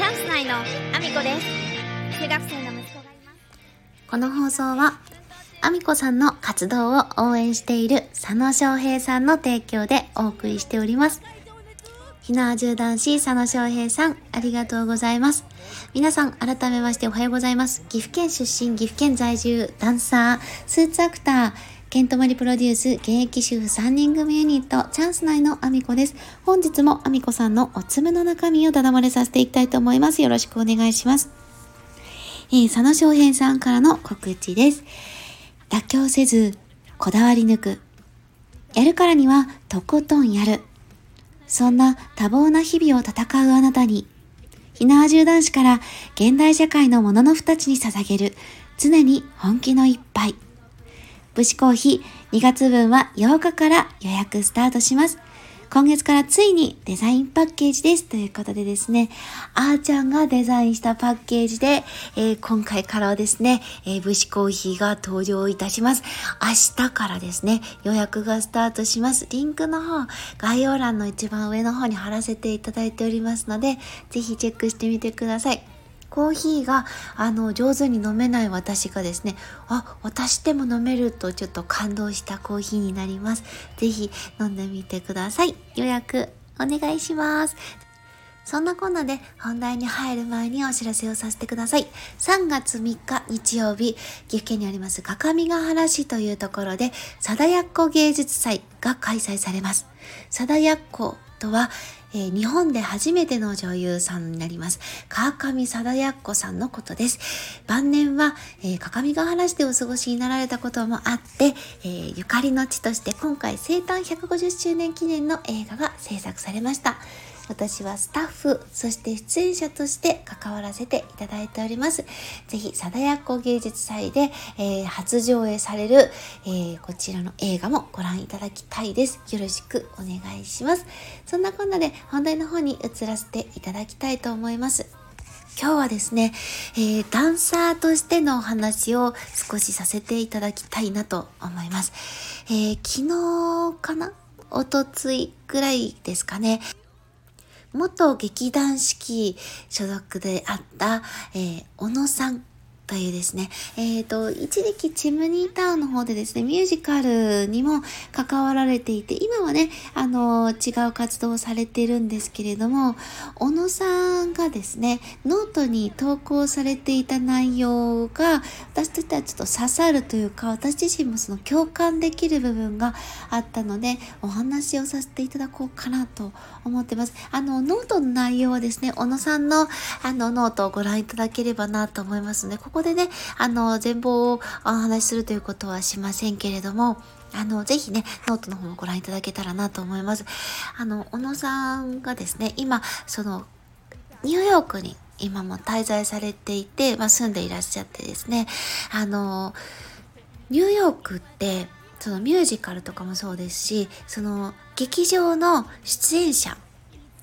チャンス内のアミコです中学生の息子がいますこの放送は、アミコさんの活動を応援している佐野翔平さんの提供でお送りしております。ひなわじゅう男子佐野翔平さん、ありがとうございます。皆さん、改めましておはようございます。岐阜県出身、岐阜県在住、ダンサー、スーツアクター、ケントマリプロデュース、現役主婦3人組ユニット、チャンス内のアミコです。本日もアミコさんのおつむの中身をだだ漏れさせていきたいと思います。よろしくお願いします。えー、佐野翔平さんからの告知です。妥協せず、こだわり抜く。やるからには、とことんやる。そんな多忙な日々を戦うあなたに、ひなわじゅう男子から現代社会のもののふたちに捧げる、常に本気の一杯。武士コーヒー2月分は8日から予約スタートします。今月からついにデザインパッケージです。ということでですね、あーちゃんがデザインしたパッケージで、えー今回からはですね、えー、武士コーヒーが登場いたします。明日からですね、予約がスタートします。リンクの方、概要欄の一番上の方に貼らせていただいておりますので、ぜひチェックしてみてください。コーヒーがあの上手に飲めない私がですねあ私でも飲めるとちょっと感動したコーヒーになりますぜひ飲んでみてください予約お願いしますそんなこんなで本題に入る前にお知らせをさせてください。3月3日日曜日、岐阜県にあります各務原市というところで、貞奴芸術祭が開催されます。貞奴とは、えー日本で初めての女優さんになります。川上貞奴さんのことです。晩年は、えー、各務原市でお過ごしになられたこともあって、えーゆかりの地として今回生誕150周年記念の映画が制作されました。私はスタッフ、そして出演者として関わらせていただいております。ぜひ、貞奴芸術祭で、えー初上映される、えーこちらの映画もご覧いただきたいです。よろしくお願いします。そんなこんなで本題の方に移らせていただきたいと思います。今日はですね、えーダンサーとしてのお話を少しさせていただきたいなと思います。えー昨日かな？おとついぐらいですかね。元劇団四季所属であった、えー小野さんというですね、えっ、と、一時期チムニータウンの方でですね、ミュージカルにも関わられていて、今はね、あの、違う活動をされているんですけれども、小野さんがですね、ノートに投稿されていた内容が、私としてはちょっと刺さるというか、私自身もその共感できる部分があったので、お話をさせていただこうかなと思ってます。あの、ノートの内容はですね、小野さんのあのノートをご覧いただければなと思いますので、こここでね、あの、全貌をお話しするということはしませんけれども、あの、ぜひね、ノートの方もご覧いただけたらなと思います。あの、小野さんがですね、今、その、ニューヨークに今も滞在されていて、まあ、住んでいらっしゃってですね、あの、ニューヨークって、そのミュージカルとかもそうですし、その劇場の出演者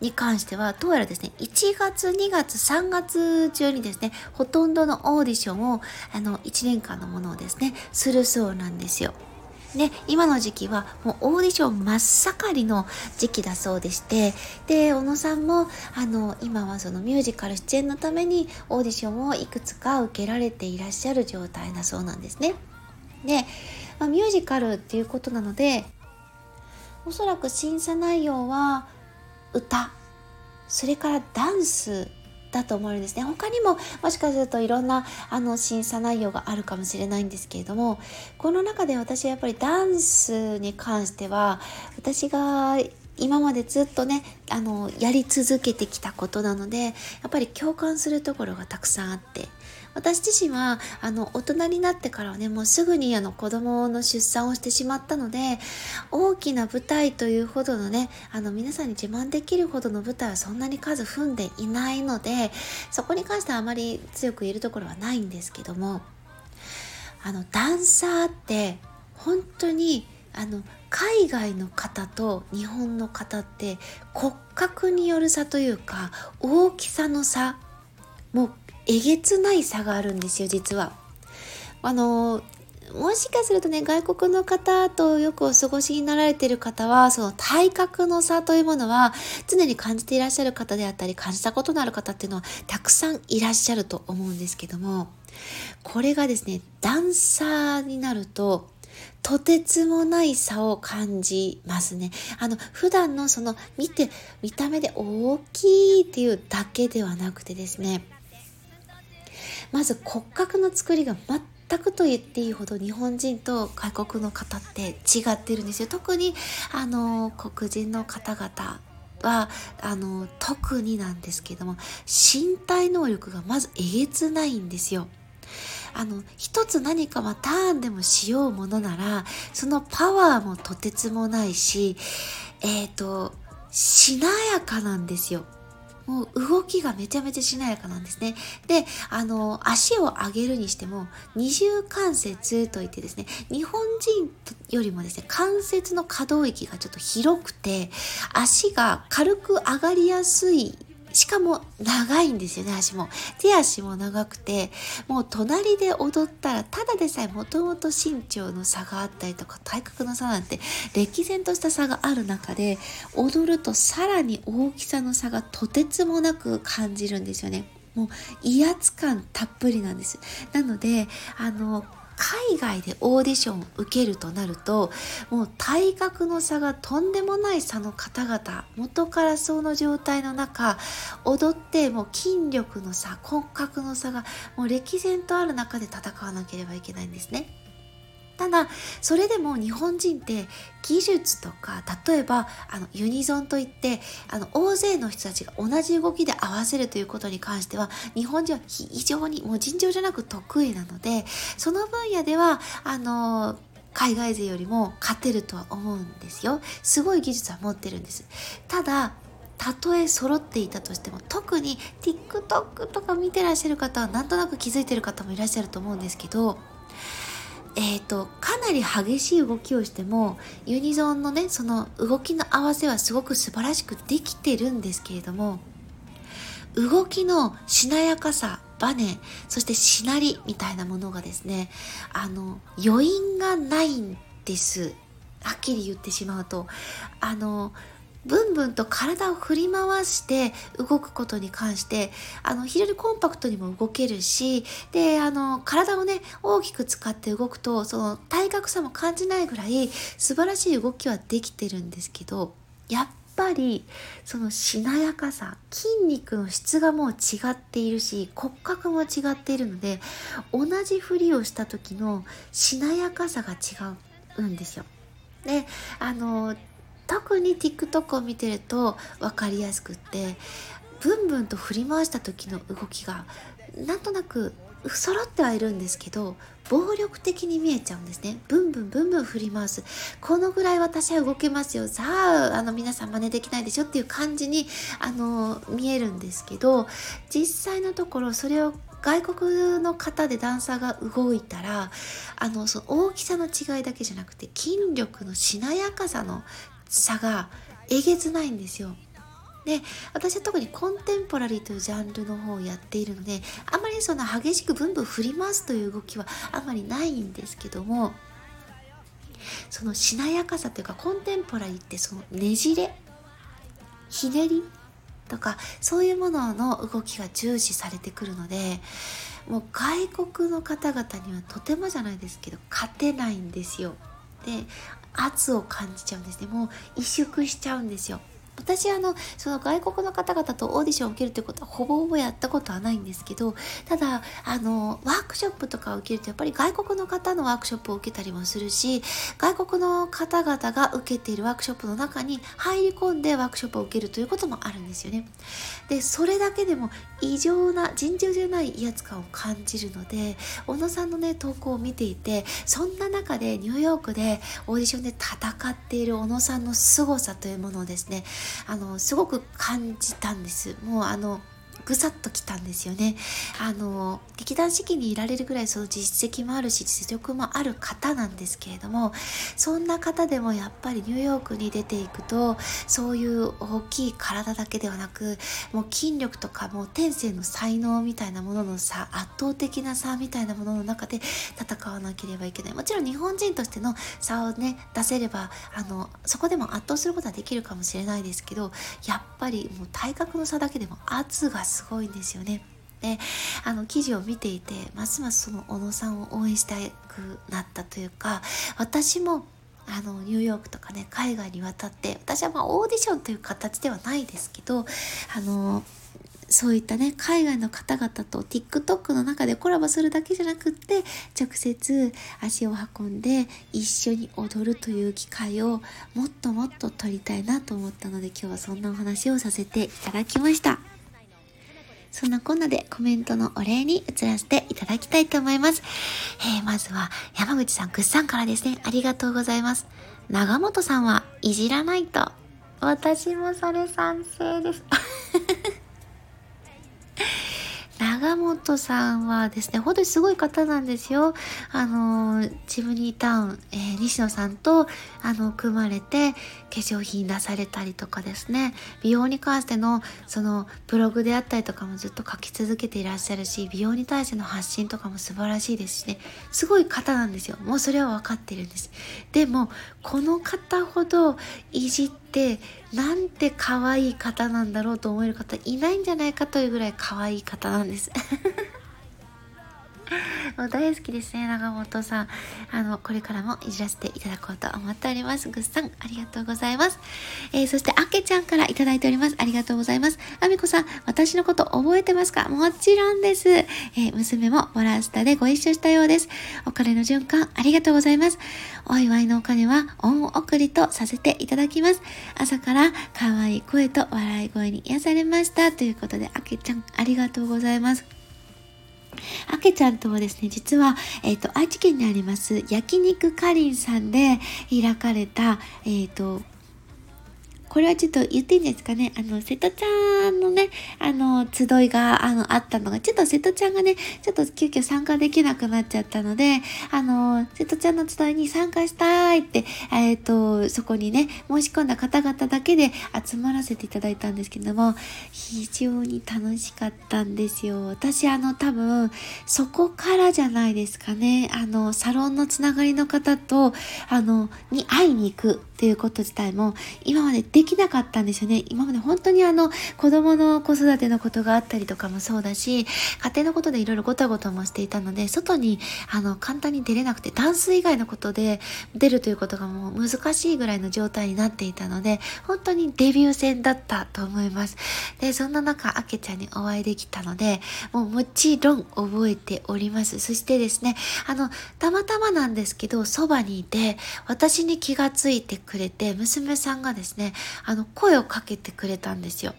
に関しては、どうやらですね、1月、2月、3月中にですね、ほとんどのオーディションを、あの、1年間のものをですね、するそうなんですよ。で、今の時期はもうオーディション真っ盛りの時期だそうでして、で、小野さんも、あの、今はそのミュージカル出演のためにオーディションをいくつか受けられていらっしゃる状態だそうなんですね。で、まあ、ミュージカルっていうことなので、おそらく審査内容は歌、それからダンスだと思うんですね。他にももしかするといろんなあの審査内容があるかもしれないんですけれども、この中で私はやっぱりダンスに関しては私が今までずっとねあのやり続けてきたことなのでやっぱり共感するところがたくさんあって私自身はあの大人になってからはねもうすぐにあの子供の出産をしてしまったので大きな舞台というほどのねあの皆さんに自慢できるほどの舞台はそんなに数踏んでいないのでそこに関してはあまり強く言えるところはないんですけどもあのダンサーって本当にあの海外の方と日本の方って骨格による差というか大きさの差もうえげつない差があるんですよ実は。あのもしかするとね、外国の方とよくお過ごしになられてる方は、その体格の差というものは常に感じていらっしゃる方であったり、感じたことのある方っていうのはたくさんいらっしゃると思うんですけども、これがですね、ダンサーになると、とてつもない差を感じますね。あの、普段のその見て、見た目で大きいっていうだけではなくてですね、まず骨格の作りが全くと言っていいほど日本人と外国の方って違ってるんですよ。特にあの黒人の方々はあの特になんですけども身体能力がまずえげつないんですよ。あの一つ何かはターンでもしようものならそのパワーもとてつもないしえっ、ー、としなやかなんですよ。もう動きがめちゃめちゃしなやかなんですね。で、あの、足を上げるにしても、二重関節といってですね、日本人よりもですね、関節の可動域がちょっと広くて、足が軽く上がりやすいしかも長いんですよね、足も。手足も長くて、もう隣で踊ったら、ただでさえもともと身長の差があったりとか、体格の差なんて、歴然とした差がある中で、踊るとさらに大きさの差がとてつもなく感じるんですよね。もう威圧感たっぷりなんです。なので、あの、海外でオーディションを受けるとなるともう体格の差がとんでもない差の方々元からその状態の中踊ってもう筋力の差骨格の差がもう歴然とある中で戦わなければいけないんですね。ただそれでも日本人って技術とか例えばあのユニゾンといってあの大勢の人たちが同じ動きで合わせるということに関しては日本人は非常にもう尋常じゃなく得意なのでその分野ではあの海外勢よりも勝てるとは思うんですよ。すごい技術は持ってるんです。ただたとえ揃っていたとしても特に TikTok とか見てらっしゃる方はなんとなく気づいてる方もいらっしゃると思うんですけどえーと、かなり激しい動きをしてもユニゾンのねその動きの合わせはすごく素晴らしくできてるんですけれども動きのしなやかさバネそしてしなりみたいなものがですねあの余韻がないんです。はっきり言ってしまうとあのブンブンと体を振り回して動くことに関してあの非常にコンパクトにも動けるしであの体をね大きく使って動くとその体格差も感じないぐらい素晴らしい動きはできてるんですけどやっぱりそのしなやかさ筋肉の質がもう違っているし骨格も違っているので同じ振りをした時のしなやかさが違うんですよ。であの特に TikTok を見てると分かりやすくってブンブンと振り回した時の動きがなんとなく揃ってはいるんですけど暴力的に見えちゃうんですね。ブンブンブンブン振り回す。このぐらい私は動けますよ。さああの皆さん真似できないでしょっていう感じにあの見えるんですけど実際のところそれを外国の方でダンサーが動いたらあのその大きさの違いだけじゃなくて筋力のしなやかさの差がえげつないんですよ。で私は特にコンテンポラリーというジャンルの方をやっているのであまりその激しくブンブン振り回すという動きはあまりないんですけどもそのしなやかさというかコンテンポラリーってそのねじれひねりとかそういうものの動きが重視されてくるのでもう外国の方々にはとてもじゃないですけど勝てないんですよ。で圧を感じちゃうんですね。もう萎縮しちゃうんですよ。私あのその外国の方々とオーディションを受けるってことはほぼほぼやったことはないんですけどただあのワークショップとかを受けるとやっぱり外国の方のワークショップを受けたりもするし外国の方々が受けているワークショップの中に入り込んでワークショップを受けるということもあるんですよね。でそれだけでも異常な尋常じゃない威圧感を感じるので小野さんのね投稿を見ていてそんな中でニューヨークでオーディションで戦っている小野さんの凄さというものをですねあのすごく感じたんです。もうあのぐさっときたんですよね。あの、劇団四季にいられるぐらいその実績もあるし、実力もある方なんですけれども、そんな方でもやっぱりニューヨークに出ていくと、そういう大きい体だけではなく、もう筋力とかもう天性の才能みたいなものの差、圧倒的な差みたいなものの中で戦わなければいけない。もちろん日本人としての差をね、出せれば、あの、そこでも圧倒することはできるかもしれないですけど、やっぱりもう体格の差だけでも圧がすすごいんですよね。であの記事を見ていてますますその小野さんを応援したくなったというか私もあのニューヨークとかね海外に渡って私はまあオーディションという形ではないですけどあのそういったね海外の方々と TikTok の中でコラボするだけじゃなくって直接足を運んで一緒に踊るという機会をもっともっと取りたいなと思ったので今日はそんなお話をさせていただきました。そんなこんなでコメントのお礼に移らせていただきたいと思います。えー、まずは山口さん、ぐっさんからですね、ありがとうございます。長本さんはいじらないと。私もそれ賛成です。さんはですね、本当にすごい方なんですよ。あの、ジムニータウン、えー、西野さんと、あの、組まれて、化粧品出されたりとかですね、美容に関しての、その、ブログであったりとかもずっと書き続けていらっしゃるし、美容に対しての発信とかも素晴らしいですしね、すごい方なんですよ。もうそれは分かってるんです。でも、この方ほど、いじって、てなんて可愛い方なんだろうと思える方いないんじゃないかというぐらい可愛い方なんです。大好きですね、長本さん。あの、これからもいじらせていただこうと思っております。ぐっさん、ありがとうございます。えー、そして、あけちゃんからいただいております。ありがとうございます。あみこさん、私のこと覚えてますか？もちろんです。えー、娘もボラスタでご一緒したようです。お金の循環、ありがとうございます。お祝いのお金は恩送りとさせていただきます。朝から可愛い声と笑い声に癒されました。ということで、あけちゃん、ありがとうございます。あけちゃんとはですね、実は、えっ、ー、と、愛知県にあります焼肉かりんさんで開かれた、えっ、ー、と、これはちょっと言っていいんですかね？あの、瀬戸ちゃんのね、あの、集いが、あの、あったのが、ちょっと瀬戸ちゃんがね、ちょっと急遽参加できなくなっちゃったので、あの、瀬戸ちゃんの集いに参加したいって、えっ、ー、と、そこにね、申し込んだ方々だけで集まらせていただいたんですけども、非常に楽しかったんですよ。私、あの、多分、そこからじゃないですかね。あの、サロンのつながりの方と、あの、に会いに行くっていうこと自体も、今までできなかったんですよね。今まで本当にあの子供の子育てのことがあったりとかもそうだし、家庭のことでいろいろごたごたもしていたので、外にあの簡単に出れなくて、ダンス以外のことで出るということがもう難しいぐらいの状態になっていたので、本当にデビュー戦だったと思います。で、そんな中、あけちゃんにお会いできたので、もうもちろん覚えております。そしてですね、あの、たまたまなんですけど、そばにいて、私に気がついてくれて、娘さんがですね、あの、声をかけてくれたんですよ。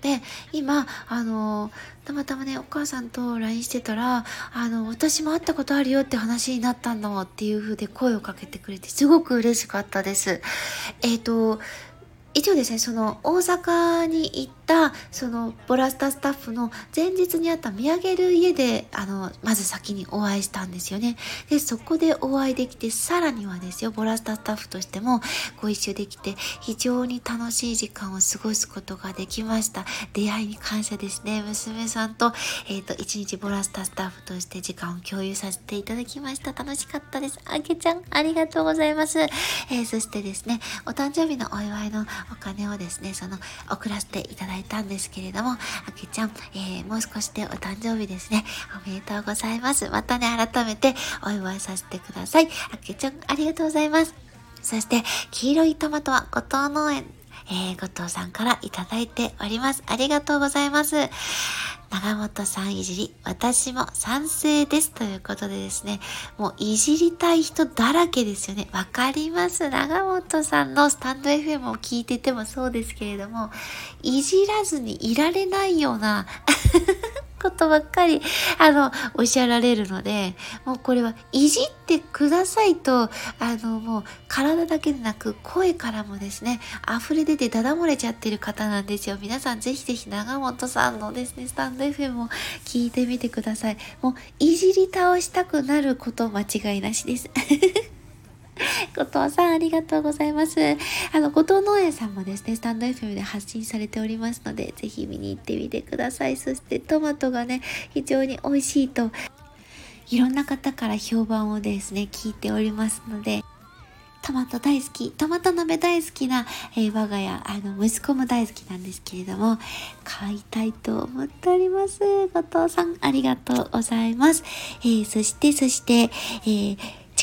で、今、あの、たまたまね、お母さんと LINE してたら、あの、私も会ったことあるよって話になったんだっていう風で声をかけてくれて、すごく嬉しかったです。えっ、ー、と、一応ですね、その大阪に行ったそのボラスタスタッフの前日にあった見上げる家であのまず先にお会いしたんですよね。で、そこでお会いできてさらにはですよ、ボラスタスタッフとしてもご一緒できて非常に楽しい時間を過ごすことができました。出会いに感謝ですね。娘さんと、えっ、ー、と、一日ボラスタスタッフとして時間を共有させていただきました。楽しかったです。あげちゃん、ありがとうございます。えー、そしてですね、お誕生日のお祝いのお金をですね、その、送らせていただいたんですけれども、あけちゃん、えー、もう少しでお誕生日ですね。おめでとうございます。またね、改めてお祝いさせてください。あけちゃん、ありがとうございます。そして、黄色いトマトは後藤農園、えー、後藤さんからいただいております。ありがとうございます。長本さんいじり、私も賛成です。ということでですね、もういじりたい人だらけですよね。わかります？長本さんのスタンド FM を聞いててもそうですけれども、いじらずにいられないようなことばっかり、あの、おっしゃられるので、もうこれはいじってくださいと、あの、もう体だけでなく声からもですね、溢れ出てダダ漏れちゃってる方なんですよ。皆さんぜひぜひ長本さんのですね、スタンド FM を聞いてみてください。もう、いじり倒したくなること間違いなしです。後藤さん、ありがとうございます。あの、後藤農園さんもですね、スタンド FM で発信されておりますので、ぜひ見に行ってみてください。そしてトマトがね、非常に美味しいと、いろんな方から評判をですね、聞いておりますので、トマト大好き、トマト鍋大好きな、えー、我が家、あの、息子も大好きなんですけれども、買いたいと思っております。後藤さん、ありがとうございます。えー、そして、そして、えー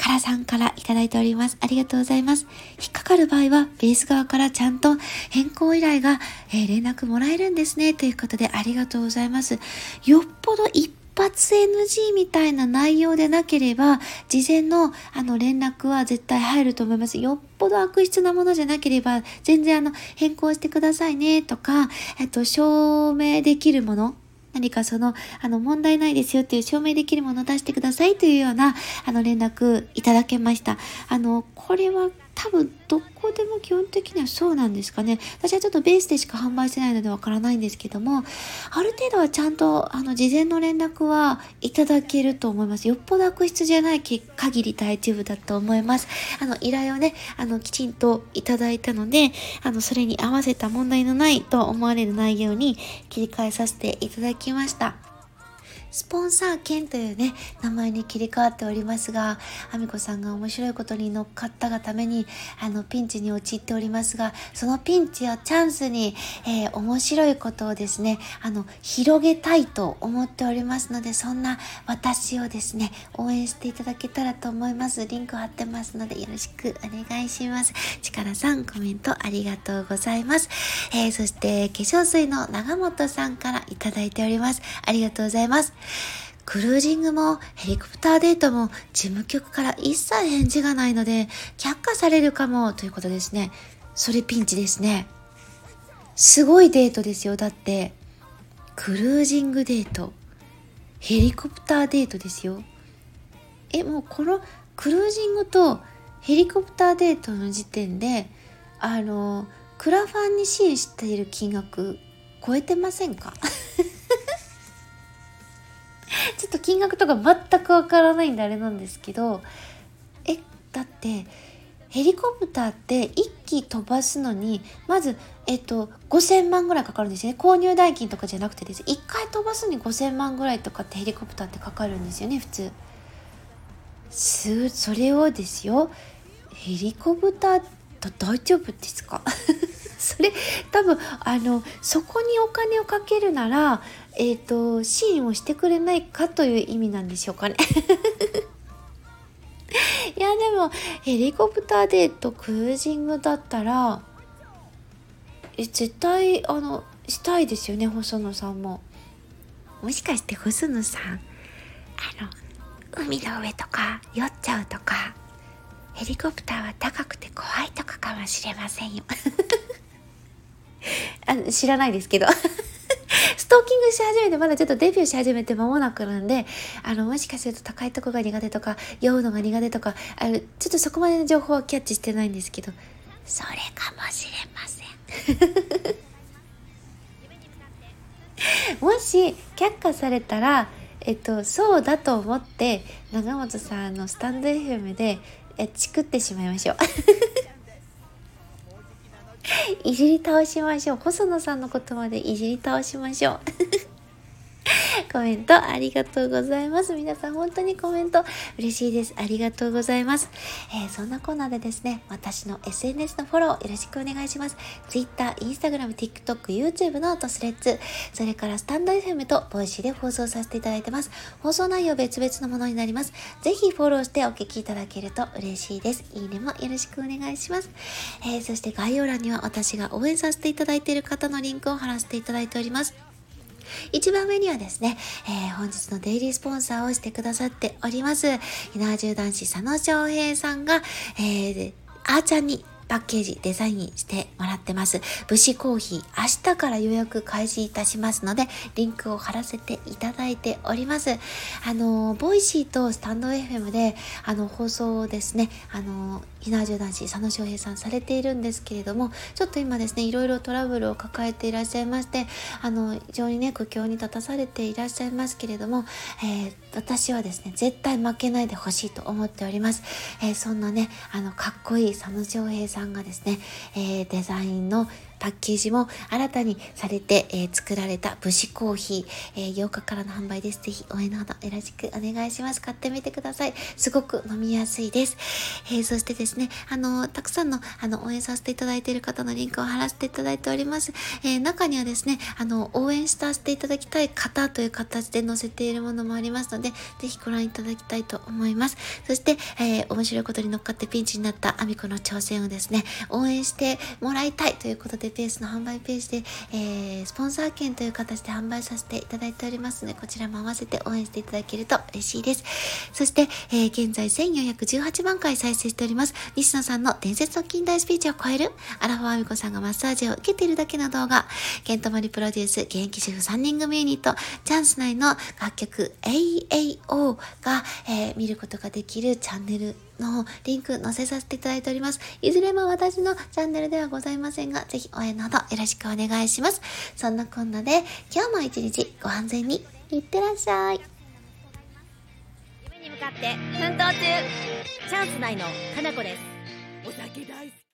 力さんからいただいております。ありがとうございます。引っかかる場合は、ベース側からちゃんと変更依頼が、え、連絡もらえるんですね。ということで、ありがとうございます。よっぽど一発 NG みたいな内容でなければ、事前のあの連絡は絶対入ると思います。よっぽど悪質なものじゃなければ、全然あの変更してくださいねとか、えっと、証明できるもの何かその、あの、問題ないですよっていう証明できるものを出してくださいというような、あの、連絡いただけました。あの、これは多分どこでも基本的にはそうなんですかね。私はちょっとベースでしか販売してないのでわからないんですけども、ある程度はちゃんとあの事前の連絡はいただけると思います。よっぽど悪質じゃない限り大丈夫だと思います。あの依頼をね、あのきちんといただいたので、あのそれに合わせた問題のないと思われる内容に切り替えさせていただきました。スポンサー券というね、名前に切り替わっておりますが、あみこさんが面白いことに乗っかったがために、あの、ピンチに陥っておりますが、そのピンチをチャンスに、えー、面白いことをですね、あの、広げたいと思っておりますので、そんな私をですね、応援していただけたらと思います。リンク貼ってますので、よろしくお願いします。力さん、コメントありがとうございます。えー、そして、化粧水の長本さんからいただいております。ありがとうございます。クルージングもヘリコプターデートも事務局から一切返事がないので却下されるかもということですね。それピンチですね。すごいデートですよ。だって、クルージングデート、ヘリコプターデートですよ。え、もうこのクルージングとヘリコプターデートの時点で、あの、クラファンに支援している金額超えてませんか？と金額とか全くわからないんであれなんですけどえだってヘリコプターって1機飛ばすのにまず、えっと、5000万ぐらいかかるんですよね。購入代金とかじゃなくてです。1回飛ばすに5000万ぐらいとかってヘリコプターってかかるんですよね普通。すそれをですよ。ヘリコプターと大丈夫ですか？それ多分あのそこにお金をかけるならえっ、ー、と支援をしてくれないかという意味なんでしょうかね。いやでもヘリコプターでとクルージングだったらえ絶対あのしたいですよね細野さんも。もしかして細野さんあの海の上とか酔っちゃうとかヘリコプターは高くて怖いとかかもしれませんよ。あ知らないですけどストーキングし始めてまだちょっとデビューし始めて間もなくなんであのもしかすると高いとこが苦手とか酔うのが苦手とかあのちょっとそこまでの情報はキャッチしてないんですけどそれかもしれません。もし却下されたらえっとそうだと思って長本さんのスタンド FM でえチクってしまいましょう。いじり倒しましょう。細野さんのことまでいじり倒しましょう。コメントありがとうございます。皆さん本当にコメント嬉しいです。ありがとうございます。えー、そんなコーナーでですね、私の SNS のフォローよろしくお願いします。Twitter、Instagram、TikTok、YouTube のと Threads、それからスタンド FM とボイシーで放送させていただいてます。放送内容別々のものになります。ぜひフォローしてお聞きいただけると嬉しいです。いいねもよろしくお願いします。えー、そして概要欄には私が応援させていただいている方のリンクを貼らせていただいております。一番上にはですね、えー、本日のデイリースポンサーをしてくださっております、ひなわじゅう男子佐野翔平さんが、えー、あーちゃんにパッケージデザインしてもらってます。武士コーヒー、明日から予約開始いたしますので、リンクを貼らせていただいております。あの、 Voicy と stand.fm で、あの、放送をですね、あの、ひなじゅ男子、佐野翔平さんされているんですけれども、ちょっと今ですね、いろいろトラブルを抱えていらっしゃいまして、あの、非常にね、苦境に立たされていらっしゃいますけれども、えー、私はですね、絶対負けないでほしいと思っております。えー、そんなね、あの、かっこいい佐野翔平さんがですね、えー、デザインのパッケージも新たにされて、えー、作られた武士コーヒー、えー、8日からの販売です。ぜひ応援のほどよろしくお願いします。買ってみてください。すごく飲みやすいです。えー、そしてですね、あの、たくさんの、あの、応援させていただいている方のリンクを貼らせていただいております。え中にはですね、あの、応援させていただきたい方という形で載せているものもありますので、ぜひご覧いただきたいと思います。そして、え面白いことに乗っかってピンチになったアミコの挑戦をですね、応援してもらいたいということで、ペースの販売ページで、えー、スポンサー券という形で販売させていただいておりますので、こちらも合わせて応援していただけると嬉しいです。そして、えー、現在1418万回再生しております、西野さんの伝説の近代スピーチを超える、アラフォーアミコさんがマッサージを受けているだけの動画、ケントマリプロデュース、現役主婦3人組ユニット、チャンス内の楽曲 AAO が、えー、見ることができるチャンネルのリンク載せさせていただいております。いずれも私のチャンネルではございませんが、ぜひ応援のほどよろしくお願いします。そんなこんなで、今日も一日ご安全にいってらっしゃい。夢に向かって奮闘中チャンス内のかなこです。お酒大好き